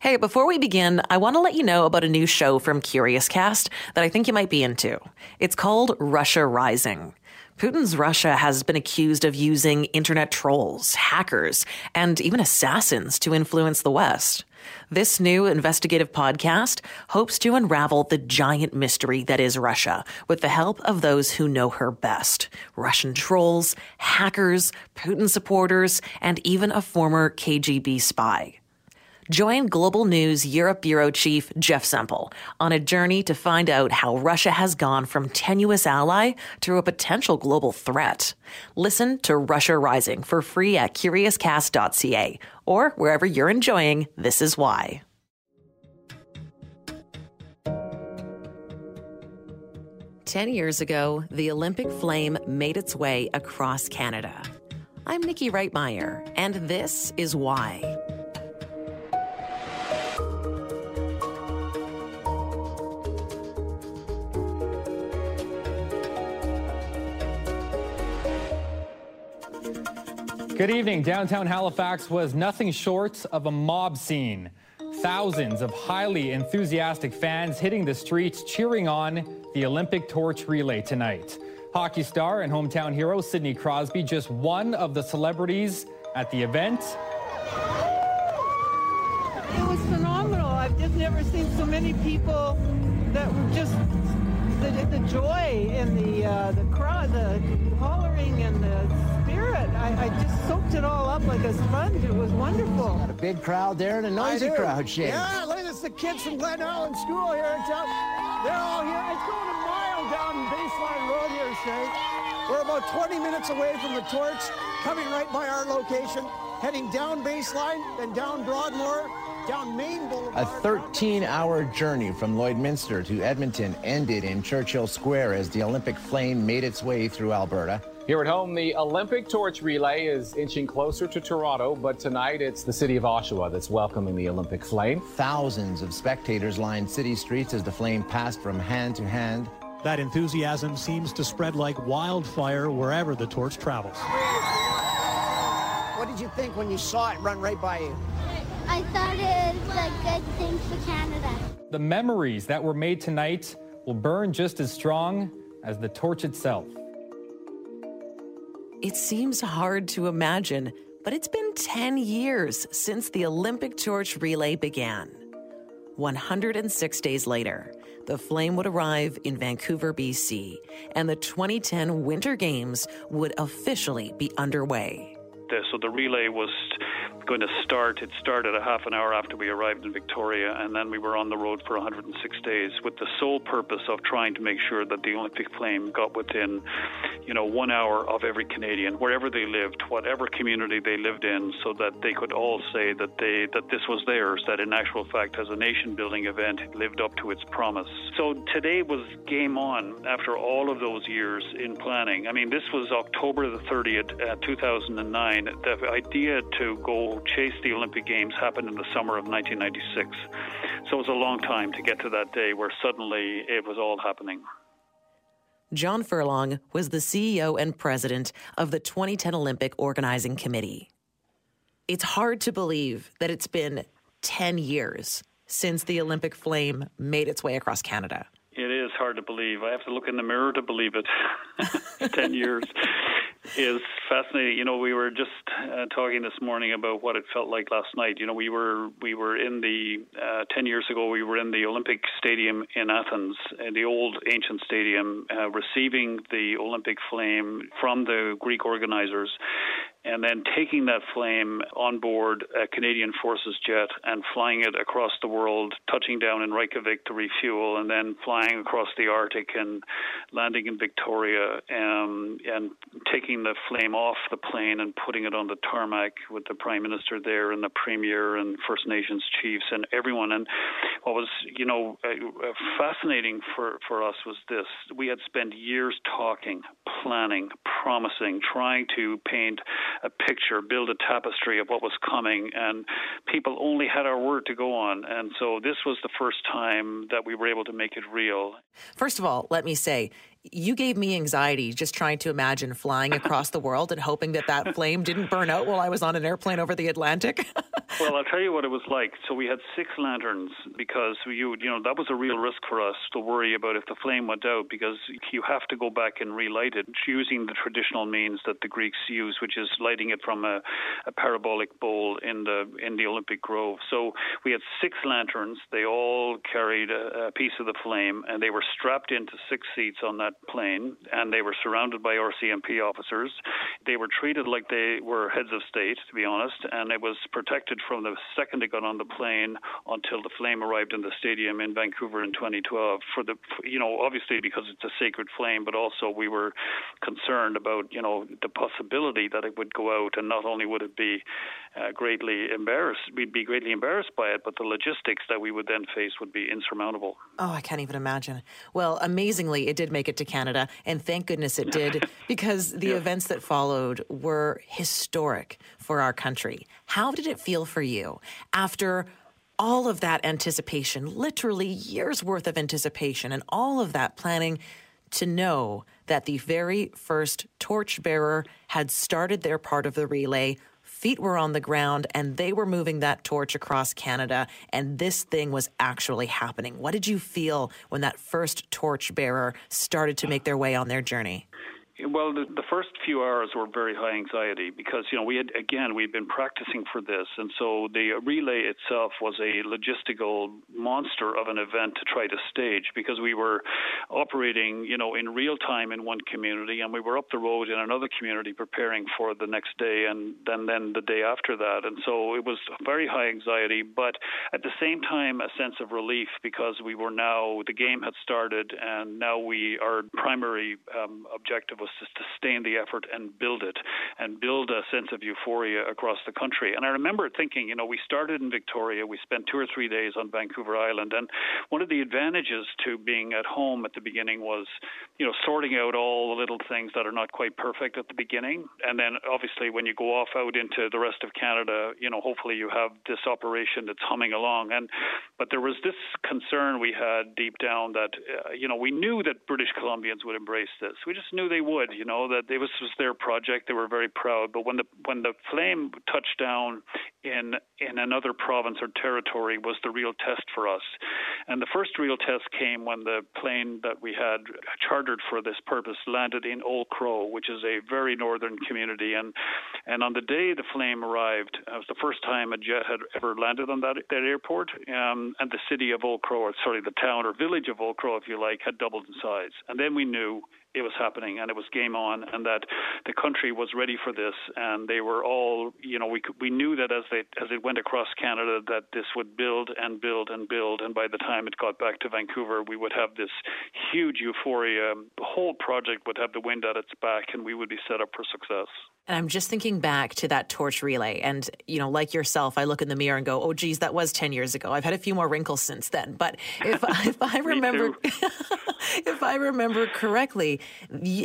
Hey, before we begin, I want to let you know about a new show from Curious Cast that I think you might be into. It's called Russia Rising. Putin's Russia has been accused of using internet trolls, hackers, and even assassins to influence the West. This new investigative podcast hopes to unravel the giant mystery that is Russia with the help of those who know her best Russian trolls, hackers, Putin supporters, and even a former KGB spy. Join Global News Europe Bureau Chief Jeff Semple on a journey to find out how Russia has gone from tenuous ally to a potential global threat. Listen to Russia Rising for free at curiouscast.ca or wherever you're enjoying This Is Why. Ten years ago, the Olympic flame made its way across Canada. I'm Nikki Reitmeyer, and this is why. Good evening. Downtown Halifax was nothing short of a mob scene. Thousands of highly enthusiastic fans hitting the streets cheering on the Olympic torch relay tonight. Hockey star and hometown hero Sidney Crosby, just one of the celebrities at the event. It was phenomenal. I've just never seen so many people that were just the, the joy and the uh, the crowd, the hollering and the. I, I, just soaked it all up like a sponge. It was wonderful. Got a big crowd there and a noisy crowd, Shane. Yeah, look, it's the kids from Glen Allan School here in town. They're all here. It's going a mile down Baseline Road here, Shane. We're about 20 minutes away from the torch, coming right by our location, heading down Baseline, then down Broadmoor, down Main Boulevard. A 13-hour journey from Lloydminster to Edmonton ended in Churchill Square as the Olympic flame made its way through Alberta. Here at home, the Olympic torch relay is inching closer to Toronto, but tonight it's the city of Oshawa that's welcoming the Olympic flame. Thousands of spectators lined city streets as the flame passed from hand to hand. That enthusiasm seems to spread like wildfire wherever the torch travels. What did you think when you saw it run right by you? I thought it was a good thing for Canada. The memories that were made tonight will burn just as strong as the torch itself. It seems hard to imagine, but it's been 10 years since the Olympic torch relay began. 106 days later, the flame would arrive in Vancouver, BC, and the 2010 Winter Games would officially be underway. So the relay was going to start. It started a half an hour after we arrived in Victoria, and then we were on the road for 106 days with the sole purpose of trying to make sure that the Olympic flame got within, you know, one hour of every Canadian, wherever they lived, whatever community they lived in, so that they could all say that they that this was theirs. That in actual fact, as a nation-building event, it lived up to its promise. So today was game on after all of those years in planning. I mean, this was October the 30th, uh, 2009. The idea to go chase the Olympic Games happened in the summer of 1996. So it was a long time to get to that day where suddenly it was all happening. John Furlong was the CEO and president of the 2010 Olympic Organizing Committee. It's hard to believe that it's been 10 years since the Olympic flame made its way across Canada. It is hard to believe. I have to look in the mirror to believe it. 10 years is fascinating. You know, we were just uh, talking this morning about what it felt like last night. You know, we were we were in the uh, 10 years ago we were in the Olympic Stadium in Athens, in the old ancient stadium, uh, receiving the Olympic flame from the Greek organizers and then taking that flame on board a Canadian Forces jet and flying it across the world, touching down in Reykjavik to refuel, and then flying across the Arctic and landing in Victoria, um, and taking the flame off the plane and putting it on the tarmac with the Prime Minister there and the Premier and First Nations chiefs and everyone. And what was, you know, fascinating for, for us was this: we had spent years talking, planning, promising, trying to paint a picture, build a tapestry of what was coming, and people only had our word to go on. And so this was the first time that we were able to make it real. First of all, let me say, you gave me anxiety just trying to imagine flying across the world and hoping that that flame didn't burn out while I was on an airplane over the Atlantic. well, I'll tell you what it was like. So we had six lanterns because you you know that was a real risk for us to worry about if the flame went out because you have to go back and relight it using the traditional means that the Greeks use, which is lighting it from a, a parabolic bowl in the in the Olympic Grove. So we had six lanterns. They all carried a, a piece of the flame, and they were strapped into six seats on that plane, and they were surrounded by RCMP officers. They were treated like they were heads of state, to be honest, and it was protected from the second it got on the plane until the flame arrived in the stadium in Vancouver in 2012. For the, you know, obviously because it's a sacred flame, but also we were concerned about, you know, the possibility that it would go out, and not only would it be uh, greatly embarrassed, we'd be greatly embarrassed by it, but the logistics that we would then face would be insurmountable. Oh, I can't even imagine. Well, amazingly, it did make it to Canada, and thank goodness it did, because the yeah. events that followed were historic for our country. How did it feel for you after? All of that anticipation, literally years worth of anticipation, and all of that planning to know that the very first torchbearer had started their part of the relay feet were on the ground and they were moving that torch across Canada and this thing was actually happening. What did you feel when that first torch bearer started to make their way on their journey? Well, the, the, first few hours were very high anxiety because you know we had again we'd been practicing for this, and so the relay itself was a logistical monster of an event to try to stage because we were operating you know in real time in one community, and we were up the road in another community preparing for the next day, and then then the day after that, and so it was very high anxiety, but at the same time a sense of relief because we were now the game had started, and now we our primary um, objective was to sustain the effort and build it and build a sense of euphoria across the country. And I remember thinking, you know, we started in Victoria, we spent two or three days on Vancouver Island, and one of the advantages to being at home at the beginning was, you know, sorting out all the little things that are not quite perfect at the beginning. And then obviously when you go off out into the rest of Canada, you know, hopefully you have this operation that's humming along. And but there was this concern we had deep down that, uh, you know, we knew that British Columbians would embrace this. We just knew they would would, you know, that it was, was their project. They were very proud. But when the when the flame touched down in in another province or territory was the real test for us. And the first real test came when the plane that we had chartered for this purpose landed in Old Crow, which is a very northern community. And and on the day the flame arrived, it was the first time a jet had ever landed on that that airport. Um, and the city of Old Crow, or sorry, the town or village of Old Crow, if you like, had doubled in size. And then we knew it was happening and it was game on and that the country was ready for this and they were all you know we we knew that as they as it went across Canada that this would build and build and build and by the time it got back to Vancouver we would have this huge euphoria the whole project would have the wind at its back and we would be set up for success and I'm just thinking back to that torch relay. And, you know, like yourself, I look in the mirror and go, oh, geez, that was 10 years ago. I've had a few more wrinkles since then. But if, if I remember, if I remember correctly,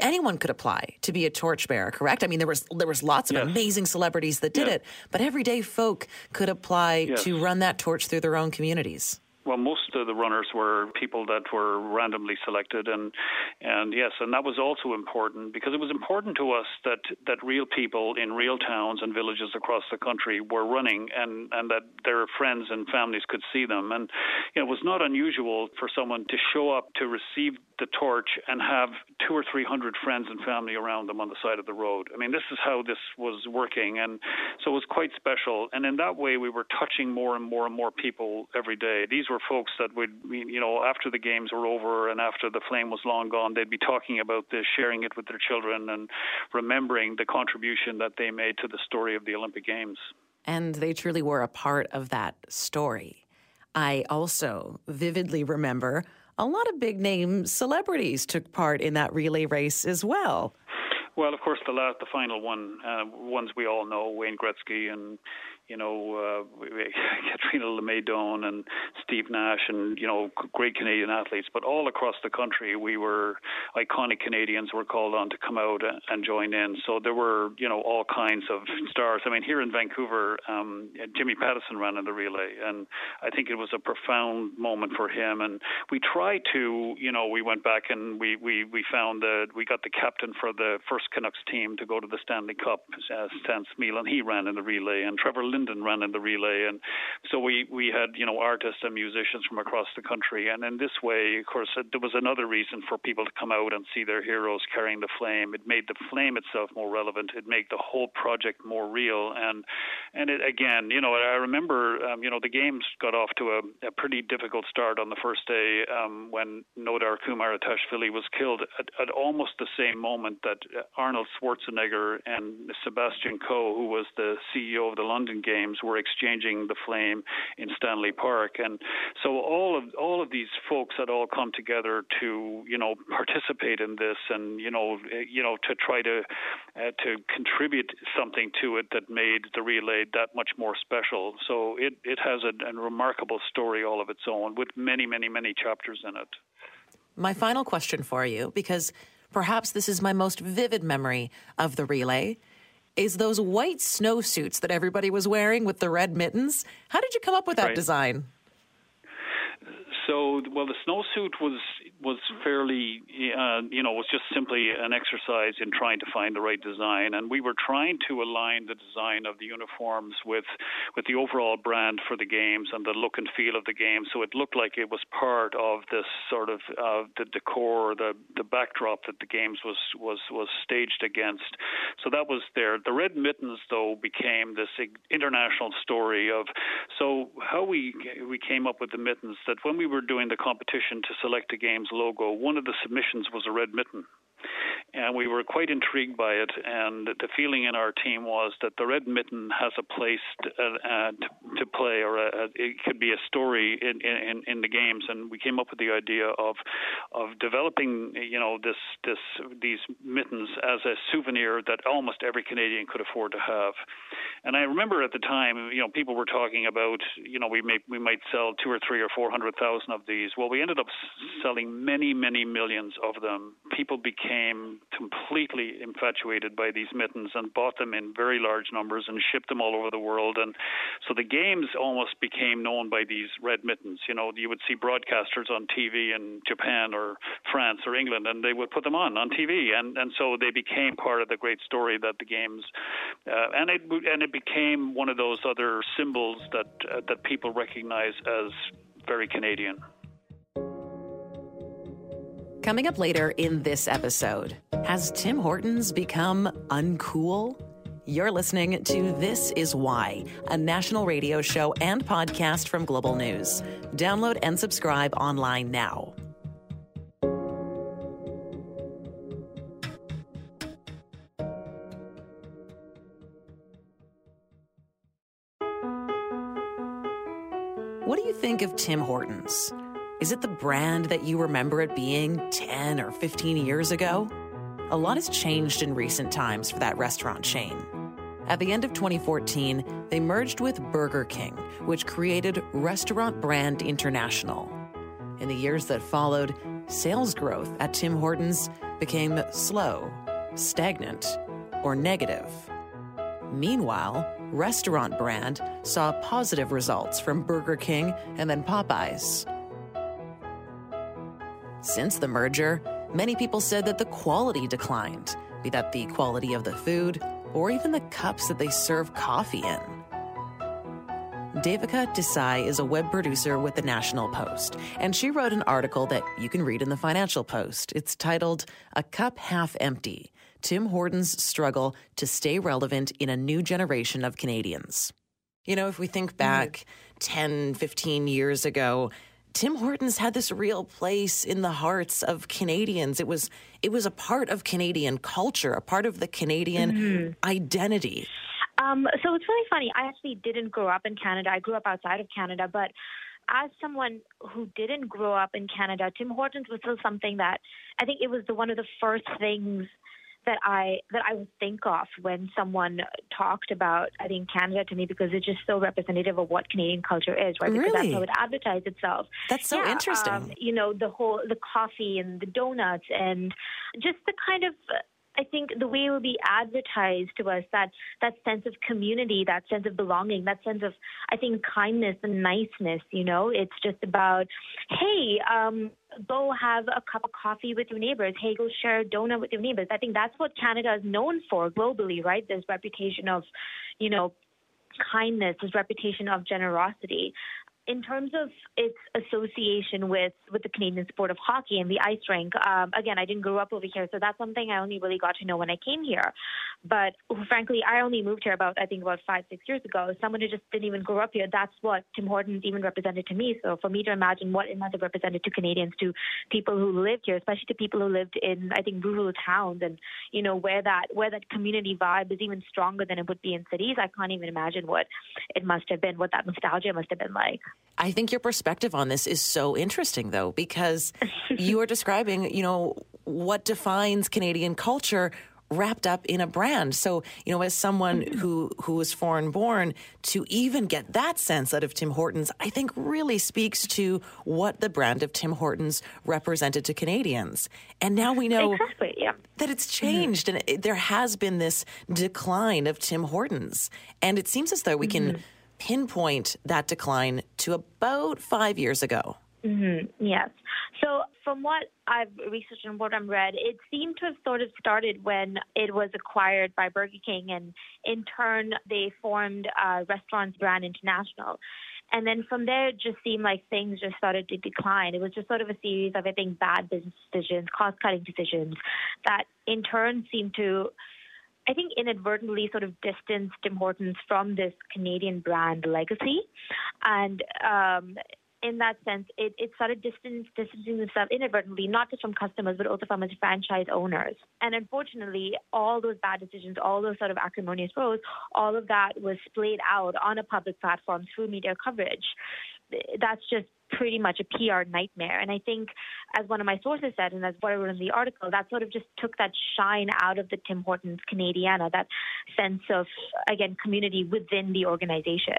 anyone could apply to be a torchbearer, correct? I mean, there was, there was lots of yes. amazing celebrities that did yes. it, but everyday folk could apply yes. to run that torch through their own communities. Well, most of the runners were people that were randomly selected, and and yes, and that was also important because it was important to us that that real people in real towns and villages across the country were running, and and that their friends and families could see them, and you know, it was not unusual for someone to show up to receive the torch and have two or three hundred friends and family around them on the side of the road. I mean, this is how this was working, and so it was quite special. And in that way, we were touching more and more and more people every day. These were folks that would, you know, after the games were over and after the flame was long gone, they'd be talking about this, sharing it with their children, and remembering the contribution that they made to the story of the Olympic Games. And they truly were a part of that story. I also vividly remember a lot of big name celebrities took part in that relay race as well. Well, of course, the last, the final one, uh, ones we all know, Wayne Gretzky and you know uh, Catriona Le May and Steve Nash and you know great Canadian athletes, but all across the country we were iconic Canadians were called on to come out and join in. So there were you know all kinds of stars. I mean here in Vancouver, um, Jimmy Pattison ran in the relay, and I think it was a profound moment for him. And we tried to you know we went back and we we we found that we got the captain for the first Canucks team to go to the Stanley Cup, uh, Stan Smyl, and he ran in the relay, and Trevor Linden ran in the relay, and so we we had you know artists and musicians from across the country, and in this way, of course, there was another reason for people to come out and see their heroes carrying the flame. It made the flame itself more relevant. It made the whole project more real, and and it again, you know, I remember, um, you know, the games got off to a, a pretty difficult start on the first day um, when Nodar Kumaritashvili was killed at, at almost the same moment that Arnold Schwarzenegger and Sebastian Coe, who was the CEO of the London Games, were exchanging the flame in Stanley Park, and so all of all of these folks had all come together to you know participate in this, and you know you know to try to uh, to contribute something to it that made the relay that much more special. So it it has a, a remarkable story all of its own, with many many many chapters in it. My final question for you, because perhaps this is my most vivid memory of the relay, is those white snowsuits that everybody was wearing with the red mittens. How did you come up with that right. design? So, well, the snowsuit was was fairly, uh, you know, was just simply an exercise in trying to find the right design, and we were trying to align the design of the uniforms with with the overall brand for the games and the look and feel of the game. So it looked like it was part of this sort of uh, the decor, the the backdrop that the games was was was staged against. So that was there. The red mittens, though, became this international story of so how we we came up with the mittens that when we were doing the competition to select a game's logo, one of the submissions was a red mitten and we were quite intrigued by it. And the feeling in our team was that the red mitten has a place to, uh, to, to play, or a, it could be a story in, in, in the games. And we came up with the idea of of developing, you know, this this these mittens as a souvenir that almost every Canadian could afford to have. And I remember at the time, you know, people were talking about, you know, we may we might sell two or three or four hundred thousand of these. Well, we ended up selling many, many millions of them. People became completely infatuated by these mittens and bought them in very large numbers and shipped them all over the world. And so the games almost became known by these red mittens. You know, you would see broadcasters on TV in Japan or France or England, and they would put them on on TV, and and so they became part of the great story that the games, uh, and it and it became one of those other symbols that uh, that people recognize as very Canadian. Coming up later in this episode, has Tim Hortons become uncool? You're listening to This Is Why, a national radio show and podcast from Global News. Download and subscribe online now. What do you think of Tim Hortons? Is it the brand that you remember it being 10 or 15 years ago? A lot has changed in recent times for that restaurant chain. At the end of 2014, they merged with Burger King, which created Restaurant Brand International. In the years that followed, sales growth at Tim Hortons became slow, stagnant, or negative. Meanwhile, Restaurant Brand saw positive results from Burger King and then Popeyes. Since the merger, many people said that the quality declined, be that the quality of the food or even the cups that they serve coffee in. Devika Desai is a web producer with the National Post, and she wrote an article that you can read in the Financial Post. It's titled A Cup Half Empty Tim Hortons Struggle to Stay Relevant in a New Generation of Canadians. You know, if we think back mm-hmm. 10, 15 years ago, Tim Hortons had this real place in the hearts of Canadians. It was it was a part of Canadian culture, a part of the Canadian mm-hmm. identity. Um, so it's really funny. I actually didn't grow up in Canada. I grew up outside of Canada, but as someone who didn't grow up in Canada, Tim Hortons was still something that I think it was the, one of the first things that I that I would think of when someone talked about I think Canada to me because it's just so representative of what Canadian culture is, right? Because Really? that's how it advertised itself. That's so Yeah, interesting. um, you know, the whole the coffee and the donuts and just the kind of I think the way it will be advertised to us that that sense of community, that sense of belonging, that sense of I think kindness and niceness. You know, it's just about hey, um, go have a cup of coffee with your neighbors. Hey, go share a donut with your neighbors. I think that's what Canada is known for globally, right? This reputation of, you know, kindness, this reputation of generosity. In terms of its association with, with the Canadian sport of hockey and the ice rink, um, again, I didn't grow up over here, so that's something I only really got to know when I came here. But frankly, I only moved here about, I think, about five, six years ago. Someone who just didn't even grow up here, that's what Tim Hortons even represented to me. So for me to imagine what it must have represented to Canadians, to people who lived here, especially to people who lived in, I think, rural towns and, you know, where that, where that community vibe is even stronger than it would be in cities, I can't even imagine what it must have been, what that nostalgia must have been like. I think your perspective on this is so interesting, though, because you are describing, you know, what defines Canadian culture wrapped up in a brand. So, you know, as someone mm-hmm. who who is foreign born, to even get that sense out of Tim Hortons, I think really speaks to what the brand of Tim Hortons represented to Canadians. And now we know Exactly, yeah. that it's mm-hmm. changed and it, there has been this decline of Tim Hortons. And it seems as though we can mm-hmm. Pinpoint that decline to about five years ago. hmm Yes. So, from what I've researched and what I've read, it seemed to have sort of started when it was acquired by Burger King, and in turn, they formed uh, Restaurants Brand International. And then from there, it just seemed like things just started to decline. It was just sort of a series of, I think, bad business decisions, cost cutting decisions that in turn seemed to I think inadvertently sort of distanced Tim Hortons from this Canadian brand legacy. And um, in that sense, it, it started distance, distancing itself inadvertently, not just from customers, but also from its franchise owners. And unfortunately, all those bad decisions, all those sort of acrimonious rows, all of that was splayed out on a public platform through media coverage. That's just pretty much a PR nightmare. And I think, as one of my sources said, and as what I wrote in the article, that sort of just took that shine out of the Tim Hortons Canadiana, that sense of, again, community within the organization.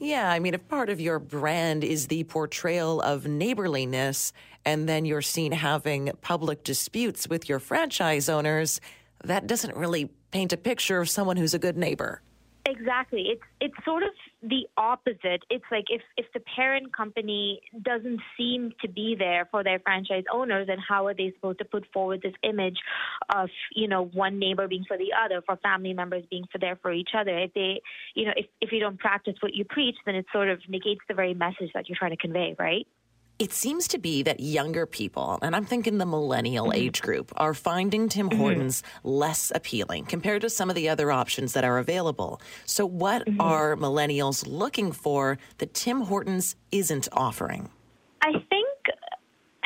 Yeah, I mean, if part of your brand is the portrayal of neighborliness, and then you're seen having public disputes with your franchise owners, that doesn't really paint a picture of someone who's a good neighbor. Exactly. It's it's sort of the opposite. It's like if if the parent company doesn't seem to be there for their franchise owners, then how are they supposed to put forward this image of you know one neighbor being for the other, for family members being for there for each other? If they, you know, if if you don't practice what you preach, then it sort of negates the very message that you're trying to convey, right? It seems to be that younger people, and I'm thinking the millennial mm-hmm. age group, are finding Tim mm-hmm. Hortons less appealing compared to some of the other options that are available. So, what mm-hmm. are millennials looking for that Tim Hortons isn't offering? I think,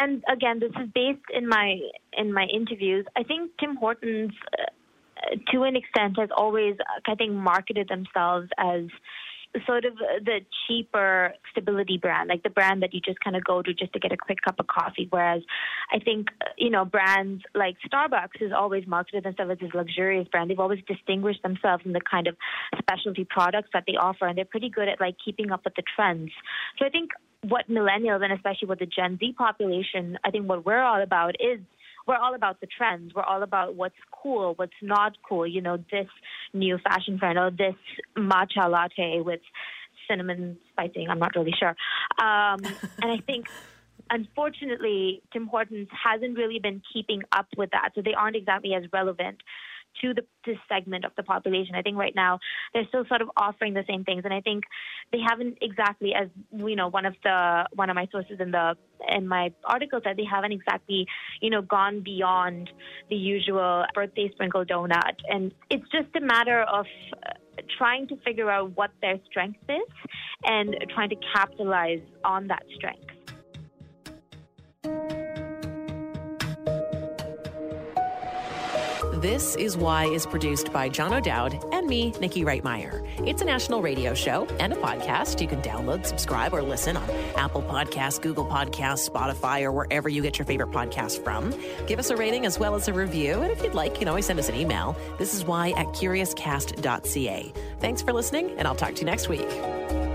and again, this is based in my in my interviews. I think Tim Hortons, uh, to an extent, has always, I think, marketed themselves as sort of the cheaper stability brand, like the brand that you just kind of go to just to get a quick cup of coffee. Whereas I think, you know, brands like Starbucks has always marketed themselves as this luxurious brand. They've always distinguished themselves in the kind of specialty products that they offer, and they're pretty good at like keeping up with the trends. So I think what millennials and especially what the Gen Z population, I think what we're all about is we're all about the trends. We're all about what's cool, what's not cool. You know, this new fashion trend or this matcha latte with cinnamon spicing. I'm not really sure. Um, and I think. Unfortunately, Tim Hortons hasn't really been keeping up with that, so they aren't exactly as relevant to the this segment of the population. I think right now they're still sort of offering the same things, and I think they haven't exactly, as you know, one of the one of my sources in the in my article said they haven't exactly, you know, gone beyond the usual birthday sprinkle donut, and it's just a matter of. Uh, trying to figure out what their strength is and trying to capitalize on that strength. This Is Why is produced by John O'Dowd and me, Nikki Reitmeyer. It's a national radio show and a podcast. You can download, subscribe, or listen on Apple Podcasts, Google Podcasts, Spotify, or wherever you get your favorite podcasts from. Give us a rating as well as a review. And if you'd like, you can always send us an email. This is why at curiouscast.ca. Thanks for listening, and I'll talk to you next week.